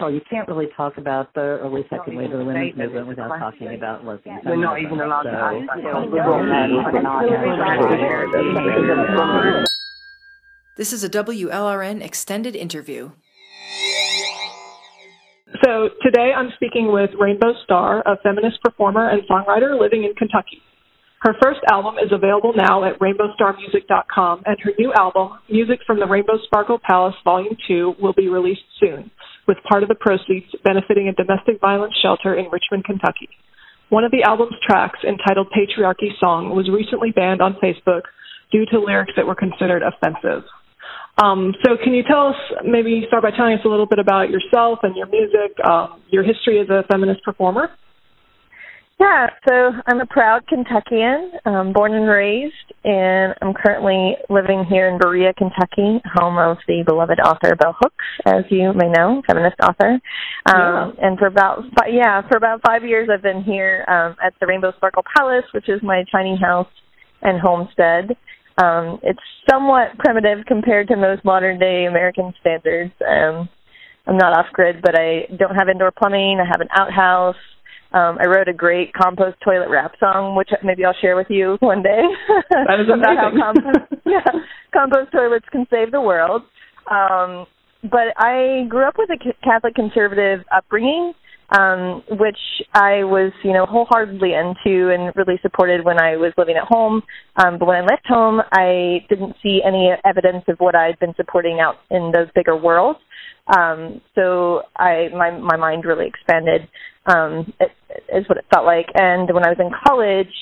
all, you can't really talk about the early second wave of the women's movement without talking about lesbian We're not even allowed so, to ask that. This is a WLRN extended interview. So today I'm speaking with Rainbow Star, a feminist performer and songwriter living in Kentucky. Her first album is available now at rainbowstarmusic.com, and her new album, Music from the Rainbow Sparkle Palace Volume 2, will be released soon, with part of the proceeds benefiting a domestic violence shelter in Richmond, Kentucky. One of the album's tracks, entitled Patriarchy Song, was recently banned on Facebook due to lyrics that were considered offensive. Um, so, can you tell us, maybe start by telling us a little bit about yourself and your music, um, your history as a feminist performer? Yeah, so I'm a proud Kentuckian, um, born and raised, and I'm currently living here in Berea, Kentucky, home of the beloved author Bell Hooks, as you may know, feminist author. Um, yeah. And for about fi- yeah, for about five years, I've been here um, at the Rainbow Sparkle Palace, which is my tiny house and homestead. Um, it's somewhat primitive compared to most modern day American standards. Um, I'm not off grid, but I don't have indoor plumbing. I have an outhouse. Um, I wrote a great compost toilet rap song, which maybe I'll share with you one day. That is amazing. about how compost, yeah, compost toilets can save the world. Um, but I grew up with a Catholic conservative upbringing um, which I was, you know, wholeheartedly into and really supported when I was living at home. Um, but when I left home, I didn't see any evidence of what I'd been supporting out in those bigger worlds. Um, so I, my, my mind really expanded, um, it, is what it felt like. And when I was in college,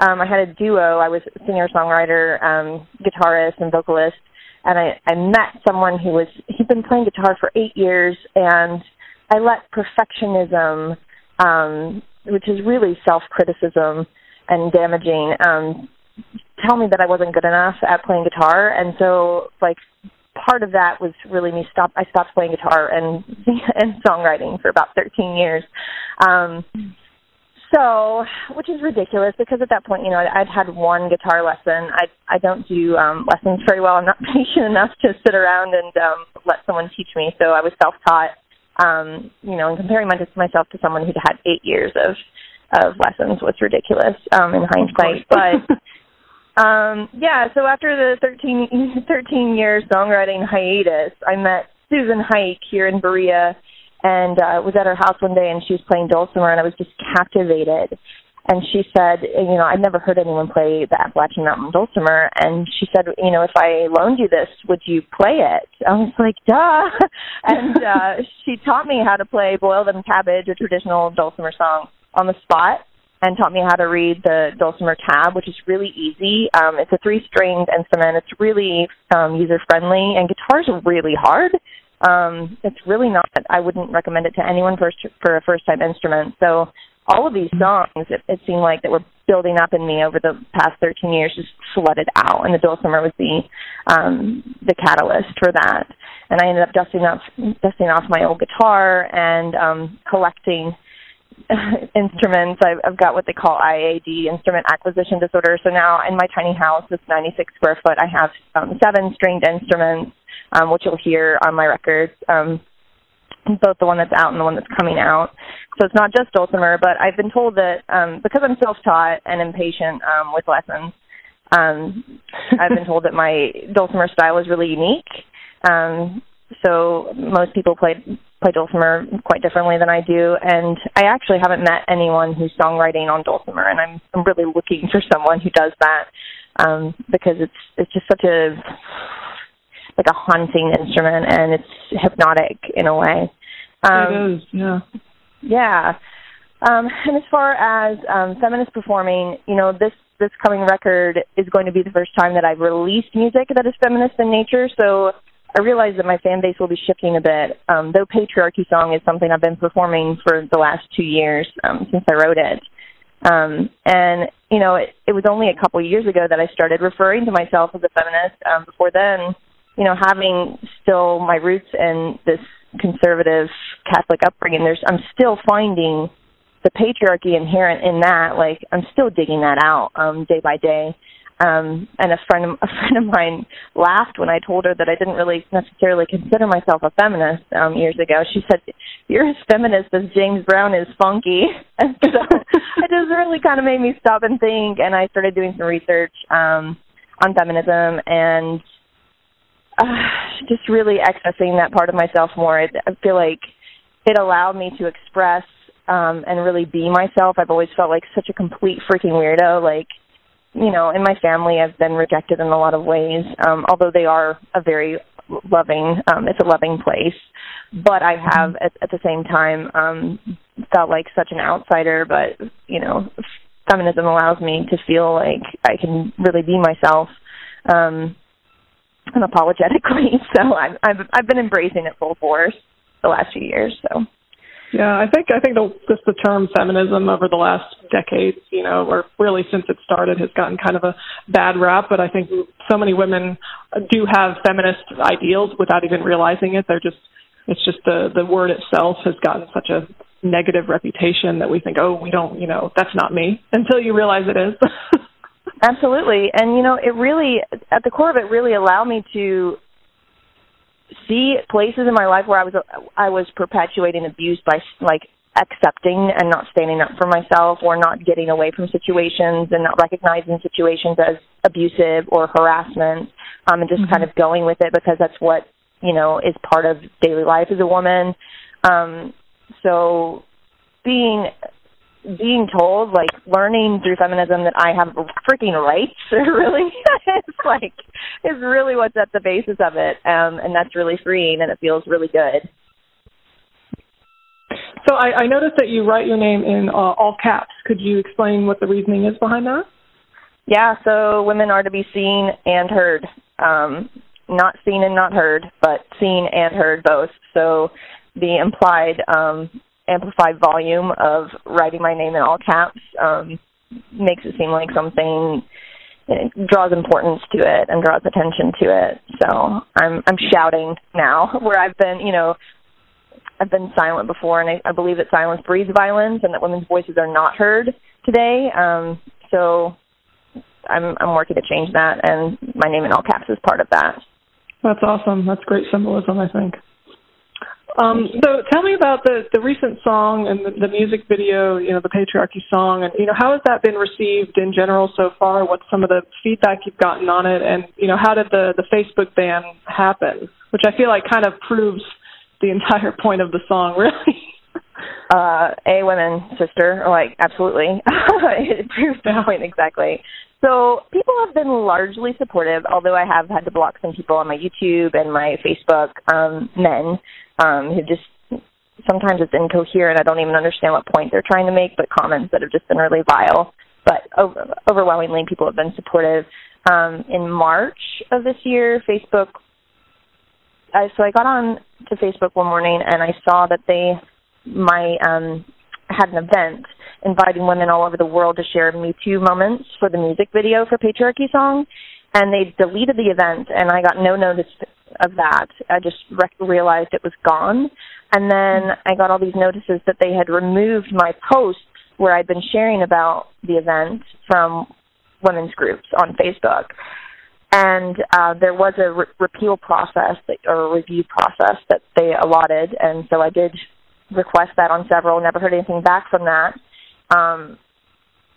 um, I had a duo. I was singer, songwriter, um, guitarist, and vocalist. And I, I met someone who was, he'd been playing guitar for eight years and I let perfectionism, um, which is really self criticism and damaging, um, tell me that I wasn't good enough at playing guitar, and so like part of that was really me stop. I stopped playing guitar and and songwriting for about 13 years. Um, so, which is ridiculous because at that point, you know, I'd I'd had one guitar lesson. I I don't do um lessons very well. I'm not patient enough to sit around and um let someone teach me. So I was self-taught um, you know, and comparing myself to someone who'd had eight years of of lessons was ridiculous um, in hindsight. But um, yeah, so after the 13, 13 year songwriting hiatus, I met Susan Hike here in Berea and uh, was at her house one day and she was playing dulcimer and I was just captivated. And she said, you know, I'd never heard anyone play the Appalachian Mountain Dulcimer, and she said, you know, if I loaned you this, would you play it? I was like, duh, and uh, she taught me how to play Boil Them Cabbage, a traditional dulcimer song, on the spot, and taught me how to read the dulcimer tab, which is really easy. Um, it's a three-stringed instrument. It's really um, user-friendly, and guitar's really hard. Um, it's really not. I wouldn't recommend it to anyone for for a first-time instrument. So all of these songs, it, it seemed like that were building up in me over the past 13 years, just flooded out, and the dulcimer was the um, the catalyst for that. And I ended up dusting off dusting off my old guitar and um, collecting instruments. I've, I've got what they call IAD, instrument acquisition disorder. So now in my tiny house, it's 96 square foot, I have um, seven stringed instruments, um, which you'll hear on my records. Um, both the one that's out and the one that's coming out. So it's not just dulcimer, but I've been told that um, because I'm self-taught and impatient um, with lessons, um, I've been told that my dulcimer style is really unique. Um, so most people play play dulcimer quite differently than I do, and I actually haven't met anyone who's songwriting on dulcimer, and I'm I'm really looking for someone who does that um, because it's it's just such a like a haunting instrument and it's hypnotic in a way. Um, it is, yeah. Yeah. Um, and as far as um, feminist performing, you know, this this coming record is going to be the first time that I've released music that is feminist in nature. So I realize that my fan base will be shifting a bit. Um, though patriarchy song is something I've been performing for the last two years um, since I wrote it. Um, and you know, it, it was only a couple of years ago that I started referring to myself as a feminist. Um, before then, you know, having still my roots in this conservative Catholic upbringing, there's I'm still finding the patriarchy inherent in that. Like I'm still digging that out um, day by day. Um, and a friend a friend of mine laughed when I told her that I didn't really necessarily consider myself a feminist um, years ago. She said, "You're as feminist as James Brown is funky," and so it just really kind of made me stop and think. And I started doing some research um, on feminism and uh, just really accessing that part of myself more. I, I feel like it allowed me to express um, and really be myself. I've always felt like such a complete freaking weirdo, like you know, in my family, I've been rejected in a lot of ways. Um, although they are a very loving, um, it's a loving place. But I have, mm-hmm. at, at the same time, um, felt like such an outsider. But you know, feminism allows me to feel like I can really be myself, um, unapologetically. So I've, I've I've been embracing it full force the last few years. So. Yeah, I think I think the, just the term feminism over the last decades, you know, or really since it started, has gotten kind of a bad rap. But I think so many women do have feminist ideals without even realizing it. They're just it's just the the word itself has gotten such a negative reputation that we think, oh, we don't, you know, that's not me until you realize it is. Absolutely, and you know, it really at the core of it really allowed me to see places in my life where I was I was perpetuating abuse by like accepting and not standing up for myself or not getting away from situations and not recognizing situations as abusive or harassment um and just mm-hmm. kind of going with it because that's what you know is part of daily life as a woman um so being being told, like learning through feminism that I have freaking rights, really, it's like is really what's at the basis of it, um, and that's really freeing, and it feels really good. So I, I noticed that you write your name in uh, all caps. Could you explain what the reasoning is behind that? Yeah, so women are to be seen and heard. Um, not seen and not heard, but seen and heard both. So the implied um, amplified volume of writing my name in all caps um, makes it seem like something it draws importance to it and draws attention to it. So I'm I'm shouting now where I've been, you know, I've been silent before, and I, I believe that silence breeds violence, and that women's voices are not heard today. Um, so I'm I'm working to change that, and my name in all caps is part of that. That's awesome. That's great symbolism, I think. Um, so tell me about the, the recent song and the, the music video, you know, the patriarchy song, and you know, how has that been received in general so far? What's some of the feedback you've gotten on it, and you know, how did the the Facebook ban happen? Which I feel like kind of proves the entire point of the song, really. uh, a women sister, like absolutely, it proves the point exactly. So people have been largely supportive, although I have had to block some people on my YouTube and my Facebook, um, men um, who just sometimes it's incoherent. I don't even understand what point they're trying to make, but comments that have just been really vile. But over, overwhelmingly, people have been supportive. Um, in March of this year, Facebook. I, so I got on to Facebook one morning and I saw that they my um, had an event inviting women all over the world to share Me Too moments for the music video for Patriarchy Song, and they deleted the event, and I got no notice of that. I just re- realized it was gone. And then I got all these notices that they had removed my posts where I'd been sharing about the event from women's groups on Facebook. And uh, there was a re- repeal process that, or a review process that they allotted, and so I did request that on several. Never heard anything back from that. Um,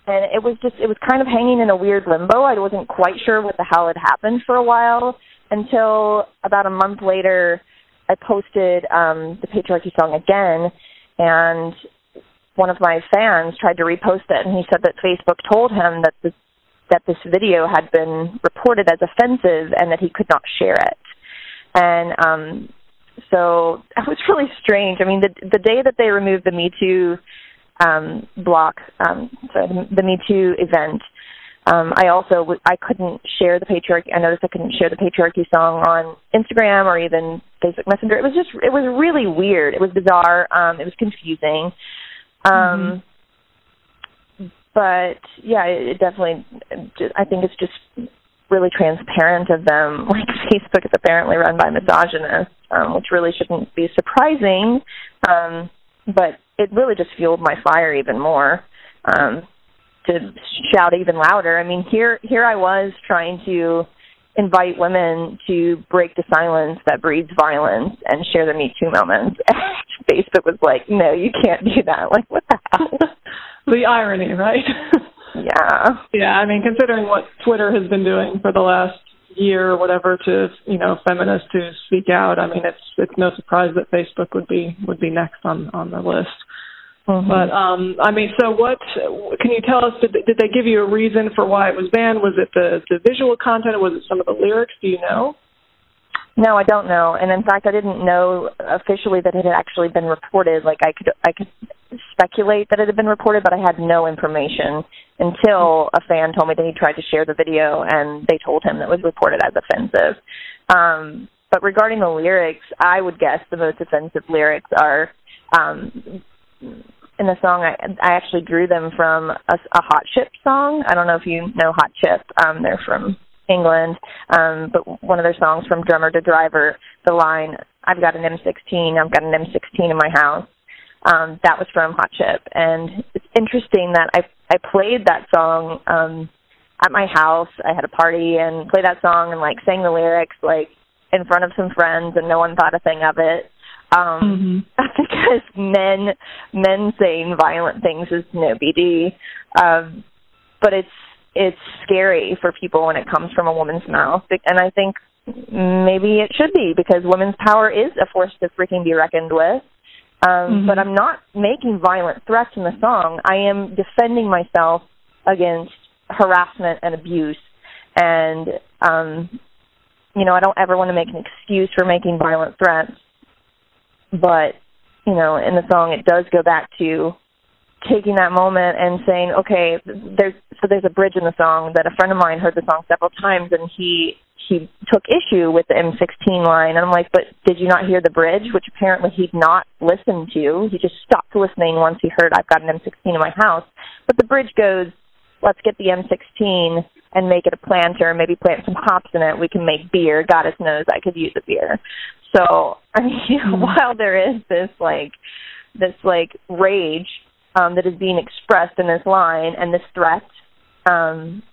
and it was just it was kind of hanging in a weird limbo. I wasn't quite sure what the hell had happened for a while, until about a month later, I posted um, the patriarchy song again, and one of my fans tried to repost it, and he said that Facebook told him that this that this video had been reported as offensive and that he could not share it. And um, so that was really strange. I mean, the the day that they removed the Me Too um, block, um, sorry, the, the Me Too event, um, I also I couldn't share the patriarchy. I noticed I couldn't share the patriarchy song on Instagram or even Facebook Messenger. It was just it was really weird. It was bizarre. Um, it was confusing. Um, mm-hmm. But yeah, it, it definitely. I think it's just really transparent of them. Like Facebook is apparently run by misogynists, um, which really shouldn't be surprising. Um, but it really just fueled my fire even more. Um, to shout even louder. I mean, here here I was trying to invite women to break the silence that breeds violence and share the Me Too moments. Facebook was like, no, you can't do that. Like, what the hell? the irony, right? yeah. Yeah, I mean, considering what Twitter has been doing for the last year or whatever to you know feminists to speak out, I mean, it's it's no surprise that Facebook would be would be next on on the list. Mm-hmm. But um, I mean, so what can you tell us? Did, did they give you a reason for why it was banned? Was it the the visual content? Was it some of the lyrics? Do you know? No, I don't know. And in fact, I didn't know officially that it had actually been reported. Like I could I could speculate that it had been reported, but I had no information until a fan told me that he tried to share the video and they told him that it was reported as offensive. Um, but regarding the lyrics, I would guess the most offensive lyrics are um, in the song I I actually drew them from a, a Hot Chip song. I don't know if you know Hot Chip. Um, they're from England, um, but one of their songs from Drummer to Driver, the line "I've got an M16, I've got an M16 in my house." Um, that was from Hot Chip, and it's interesting that I I played that song um, at my house. I had a party and played that song and like sang the lyrics like in front of some friends, and no one thought a thing of it um mm-hmm. because men men saying violent things is no BD. Um but it's it's scary for people when it comes from a woman's mouth and I think maybe it should be because women's power is a force to freaking be reckoned with. Um mm-hmm. but I'm not making violent threats in the song. I am defending myself against harassment and abuse and um you know, I don't ever want to make an excuse for making violent threats but you know in the song it does go back to taking that moment and saying okay there's so there's a bridge in the song that a friend of mine heard the song several times and he he took issue with the M16 line. And I'm like but did you not hear the bridge? Which apparently he'd not listened to. He just stopped listening once he heard I've got an M16 in my house. But the bridge goes let's get the M16 and make it a planter maybe plant some hops in it. We can make beer. Goddess knows I could use a beer. So I mean, mm-hmm. while there is this like this like rage um, that is being expressed in this line and this threat, um,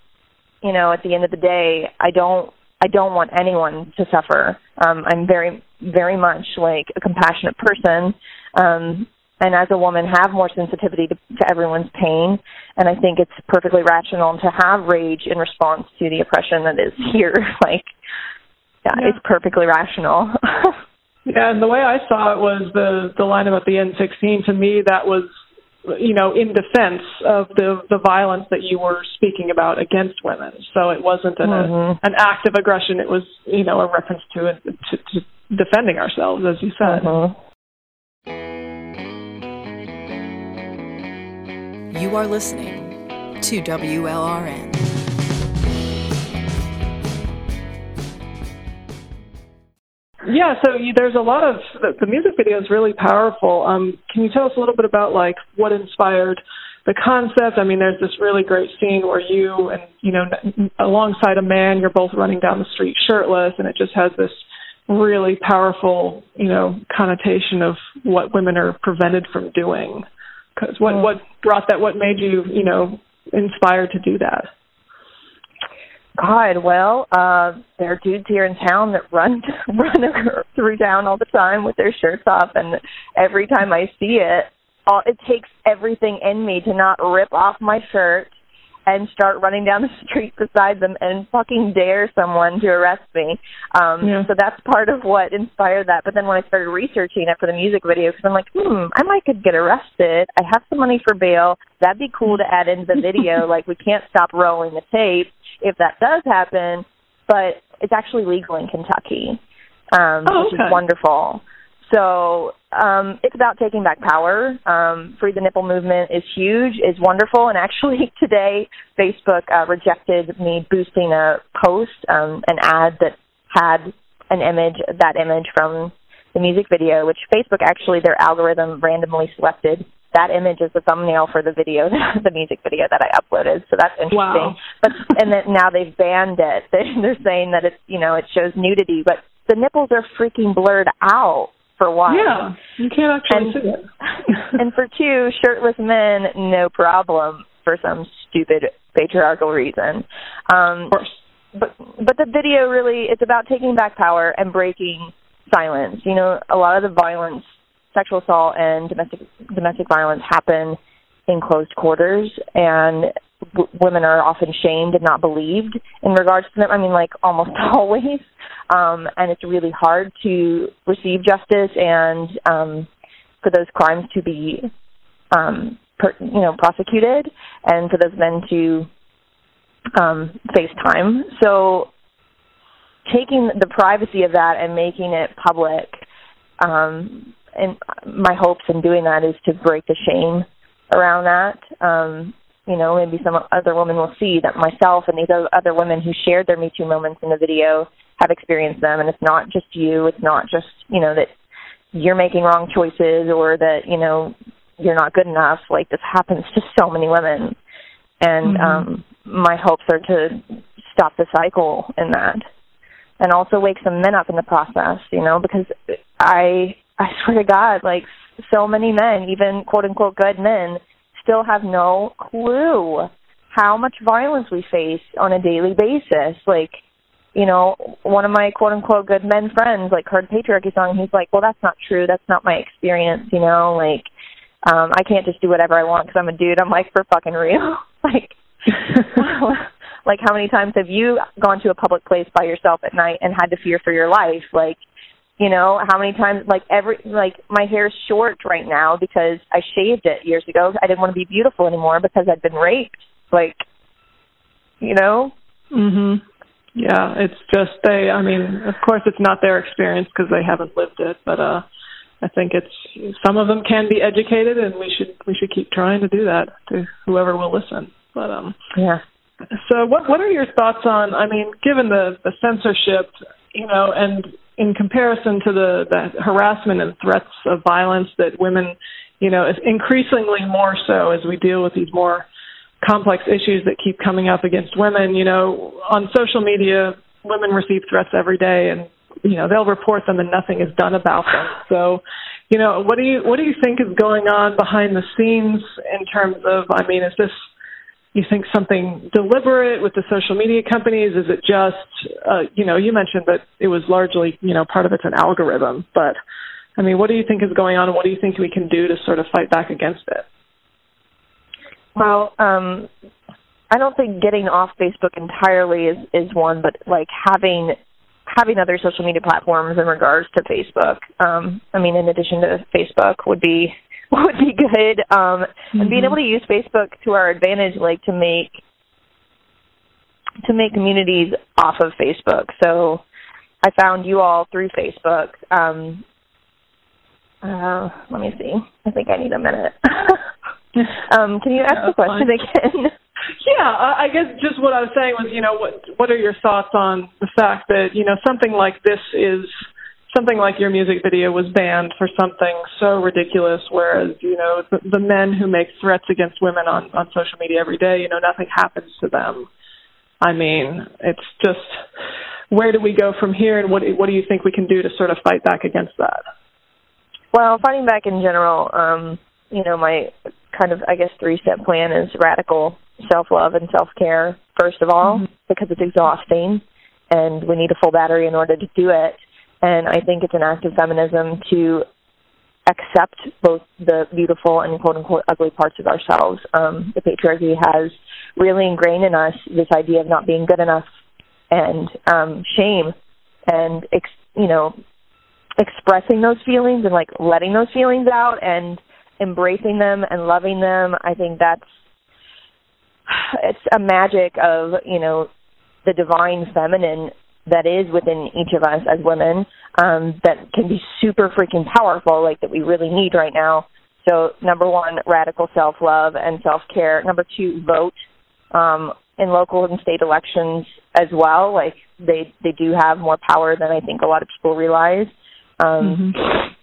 you know, at the end of the day, I don't I don't want anyone to suffer. Um, I'm very very much like a compassionate person. Um, and as a woman have more sensitivity to, to everyone's pain and i think it's perfectly rational to have rage in response to the oppression that is here like yeah, yeah. it's perfectly rational. yeah, and the way I saw it was the the line about the M16. To me, that was you know in defense of the the violence that you were speaking about against women. So it wasn't an mm-hmm. a, an act of aggression. It was you know a reference to it to, to defending ourselves, as you said. Mm-hmm. You are listening to WLRN. Yeah, so you, there's a lot of the, music video is really powerful. Um, can you tell us a little bit about like what inspired the concept? I mean, there's this really great scene where you and you know n- alongside a man, you're both running down the street shirtless, and it just has this really powerful you know connotation of what women are prevented from doing. Because what what brought that? What made you you know inspired to do that? God, well, uh, there are dudes here in town that run run through town all the time with their shirts off, and every time I see it, all, it takes everything in me to not rip off my shirt and start running down the street beside them and fucking dare someone to arrest me. Um yeah. so that's part of what inspired that. But then when I started researching it for the music video cuz I'm like, "Hmm, I might could get arrested. I have some money for bail. That'd be cool to add into the video. like we can't stop rolling the tape if that does happen, but it's actually legal in Kentucky, um, oh, which is wonderful. So um, it's about taking back power. Um, Free the Nipple movement is huge, is wonderful, and actually today Facebook uh, rejected me boosting a post, um, an ad that had an image, that image from the music video, which Facebook actually their algorithm randomly selected that image is the thumbnail for the video, the music video that I uploaded. So that's interesting. Wow. But and then now they've banned it. They're saying that it's you know it shows nudity, but the nipples are freaking blurred out. For one, yeah, you can't actually and, see it. and for two, shirtless men, no problem. for some stupid patriarchal reason. Um, of course. But but the video really it's about taking back power and breaking silence. You know, a lot of the violence, sexual assault and domestic domestic violence happen in closed quarters and w- women are often shamed and not believed in regards to them. I mean, like almost always, um, and it's really hard to receive justice and um, for those crimes to be, um, per, you know, prosecuted, and for those men to um, face time. So, taking the privacy of that and making it public, um, and my hopes in doing that is to break the shame around that. Um, you know, maybe some other women will see that myself and these other women who shared their Me Too moments in the video have experienced them, and it's not just you. It's not just you know that you're making wrong choices or that you know you're not good enough. Like this happens to so many women, and mm-hmm. um, my hopes are to stop the cycle in that, and also wake some men up in the process. You know, because I I swear to God, like so many men, even quote unquote good men still have no clue how much violence we face on a daily basis. Like, you know, one of my quote unquote good men friends like heard patriarchy song he's like, Well that's not true, that's not my experience, you know, like um I can't just do whatever I want because I'm a dude. I'm like for fucking real. like like how many times have you gone to a public place by yourself at night and had to fear for your life? Like you know how many times like every like my hair is short right now because i shaved it years ago. I didn't want to be beautiful anymore because i'd been raped like you know? Mhm yeah it's just they i mean of course it's not their experience because they haven't lived it but uh i think it's some of them can be educated and we should we should keep trying to do that to whoever will listen but um yeah. so what what are your thoughts on i mean given the the censorship you know and in comparison to the, the harassment and threats of violence that women, you know, is increasingly more so as we deal with these more complex issues that keep coming up against women. You know, on social media, women receive threats every day, and you know they'll report them, and nothing is done about them. So, you know, what do you what do you think is going on behind the scenes in terms of? I mean, is this you think something deliberate with the social media companies? Is it just, uh, you know, you mentioned that it was largely, you know, part of it's an algorithm, but I mean, what do you think is going on and what do you think we can do to sort of fight back against it? Well, um, I don't think getting off Facebook entirely is, is one, but like having having other social media platforms in regards to Facebook. Um, I mean, in addition to Facebook, would be would be good. Um, mm-hmm. And being mm-hmm. able to use Facebook to our advantage, like to make to make communities off of Facebook. So I found you all through Facebook. Um, uh, let me see. I think I need a minute. um, can you ask yeah, the question fine. again? Yeah, I guess just what I was saying was, you know, what what are your thoughts on the fact that you know something like this is something like your music video was banned for something so ridiculous whereas you know the, the men who make threats against women on on social media every day you know nothing happens to them. I mean it's just where do we go from here and what what do you think we can do to sort of fight back against that? Well fighting back in general um you know my kind of i guess three step plan is radical self love and self care first of all mm-hmm. because it's exhausting and we need a full battery in order to do it and I think it's an act of feminism to accept both the beautiful and quote unquote ugly parts of ourselves. Um, the patriarchy has really ingrained in us this idea of not being good enough and um, shame and ex- you know expressing those feelings and like letting those feelings out and embracing them and loving them. I think that's it's a magic of you know the divine feminine that is within each of us as women um, that can be super freaking powerful, like that we really need right now. So, number one, radical self love and self care. Number two, vote um, in local and state elections as well. Like they they do have more power than I think a lot of people realize. Um, mm-hmm.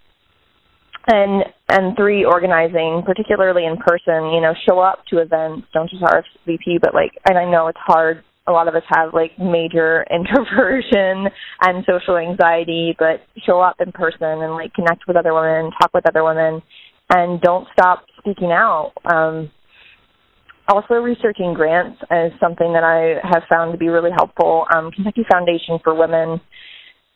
And and three, organizing, particularly in person. You know, show up to events. Don't just RSVP, but like, and I know it's hard a lot of us have like major introversion and social anxiety, but show up in person and like connect with other women, talk with other women, and don't stop speaking out. Um, also, researching grants is something that I have found to be really helpful. Um, Kentucky Foundation for Women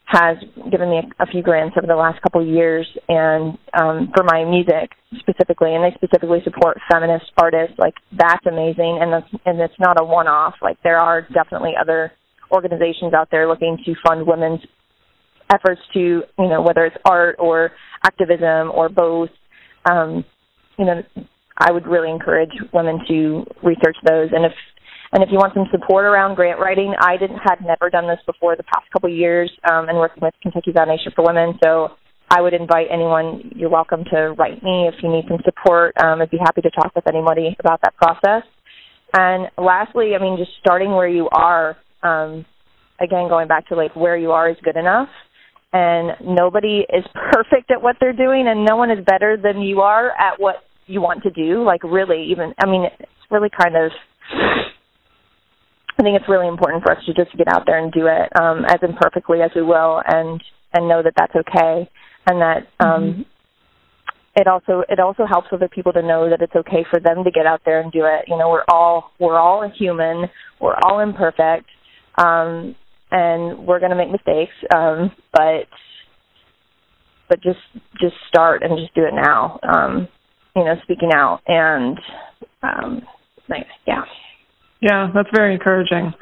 has given me a, a few grants over the last couple of years, and um, for my music specifically, and they specifically support feminist artists. Like that's amazing, and that's and it's not a one-off. Like there are definitely other organizations out there looking to fund women's efforts to, you know, whether it's art or activism or both. Um, you know, I would really encourage women to research those. And if and if you want some support around grant writing, I didn't had never done this before the past couple years, um, and working with Kentucky Foundation for Women. So I would invite anyone. You're welcome to write me if you need some support. Um, I'd be happy to talk with anybody about that process. And lastly, I mean, just starting where you are. Um, again, going back to like where you are is good enough and nobody is perfect at what they're doing and no one is better than you are at what you want to do like really even i mean it's really kind of i think it's really important for us to just get out there and do it um as imperfectly as we will and and know that that's okay and that um mm-hmm. it also it also helps other people to know that it's okay for them to get out there and do it. You know we're all we're all human. We're all imperfect um and we're going to make mistakes um but but just just start and just do it now um you know speaking out and um like, yeah yeah that's very encouraging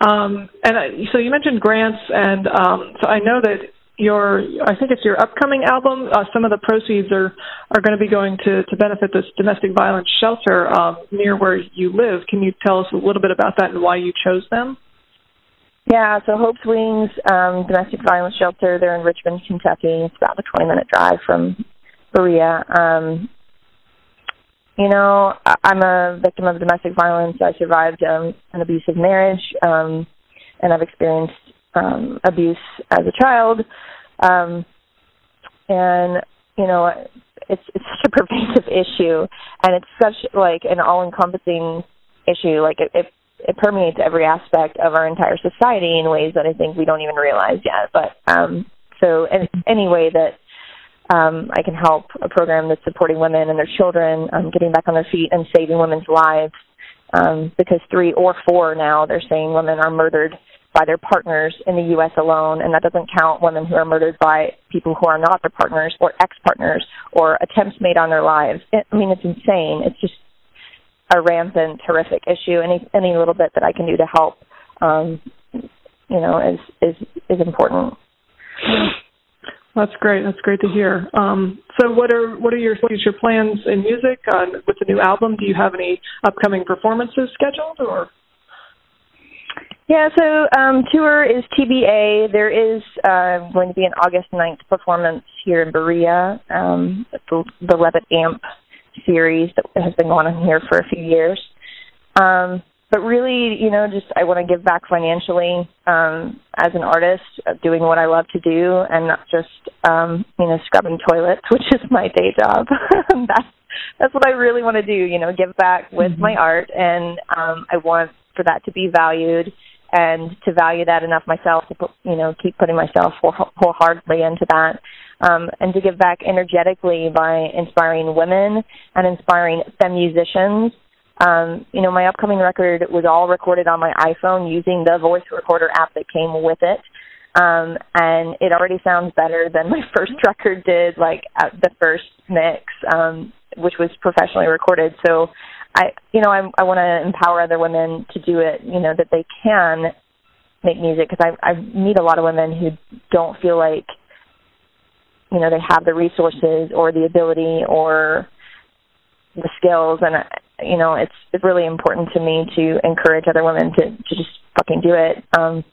um and I, so you mentioned grants and um so i know that your i think it's your upcoming album uh, some of the proceeds are are going to be going to to benefit this domestic violence shelter um near where you live can you tell us a little bit about that and why you chose them yeah, so Hope's Wings um, domestic violence shelter. They're in Richmond, Kentucky. It's about a 20 minute drive from Berea. Um, you know, I'm a victim of domestic violence. I survived um, an abusive marriage, um, and I've experienced um, abuse as a child. Um, and you know, it's it's such a pervasive issue, and it's such like an all-encompassing issue. Like it, it it permeates every aspect of our entire society in ways that I think we don't even realize yet. But um, so in any way that um, I can help a program that's supporting women and their children um, getting back on their feet and saving women's lives, um, because three or four now they're saying women are murdered by their partners in the U.S. alone, and that doesn't count women who are murdered by people who are not their partners or ex-partners or attempts made on their lives. It, I mean, it's insane. It's just a rampant, horrific issue. Any any little bit that I can do to help, um, you know, is is is important. That's great. That's great to hear. Um, so, what are what are your future plans in music uh, with the new album? Do you have any upcoming performances scheduled, or? Yeah, so um, tour is TBA. There is uh, going to be an August 9th performance here in Berea, um, the, the Levitt Amp series that has been going on here for a few years. Um, but really, you know, just I want to give back financially um, as an artist, uh, doing what I love to do, and not just um, you know scrubbing toilets, which is my day job. that's that's what I really want to do. You know, give back with mm-hmm. my art, and um, I want for that to be valued and to value that enough myself to put, you know keep putting myself wholeheartedly into that um, and to give back energetically by inspiring women and inspiring fem musicians. Um, you know, my upcoming record was all recorded on my iPhone using the voice recorder app that came with it. Um, and it already sounds better than my first record did, like at the first mix, um, which was professionally recorded. So I, you know, I, I want to empower other women to do it, you know, that they can make music because I, I meet a lot of women who don't feel like you know they have the resources or the ability or the skills and you know it's it's really important to me to encourage other women to to just fucking do it um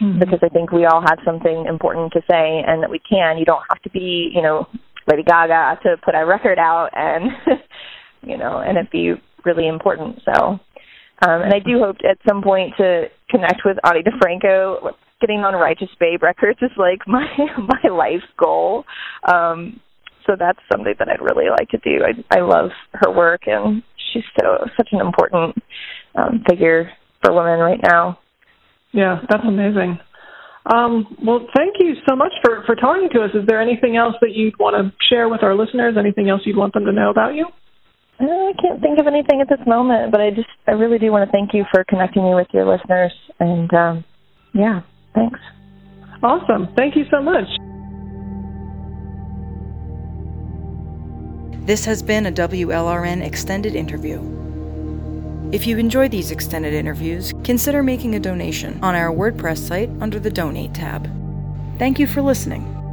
mm-hmm. because I think we all have something important to say and that we can you don't have to be you know Lady Gaga to put a record out and you know and it be really important so um and I do hope at some point to connect with Ani DiFranco getting on Righteous Babe Records is like my my life goal. Um, so that's something that I'd really like to do. I I love her work, and she's so such an important um, figure for women right now. Yeah, that's amazing. Um, well, thank you so much for for talking to us. Is there anything else that you'd want to share with our listeners? Anything else you'd want them to know about you? I can't think of anything at this moment, but I just I really do want to thank you for connecting me with your listeners and um yeah, thanks. Awesome. Thank you so much. This has been a WLRN extended interview. If you enjoy these extended interviews, consider making a donation on our WordPress site under the Donate tab. Thank you for listening.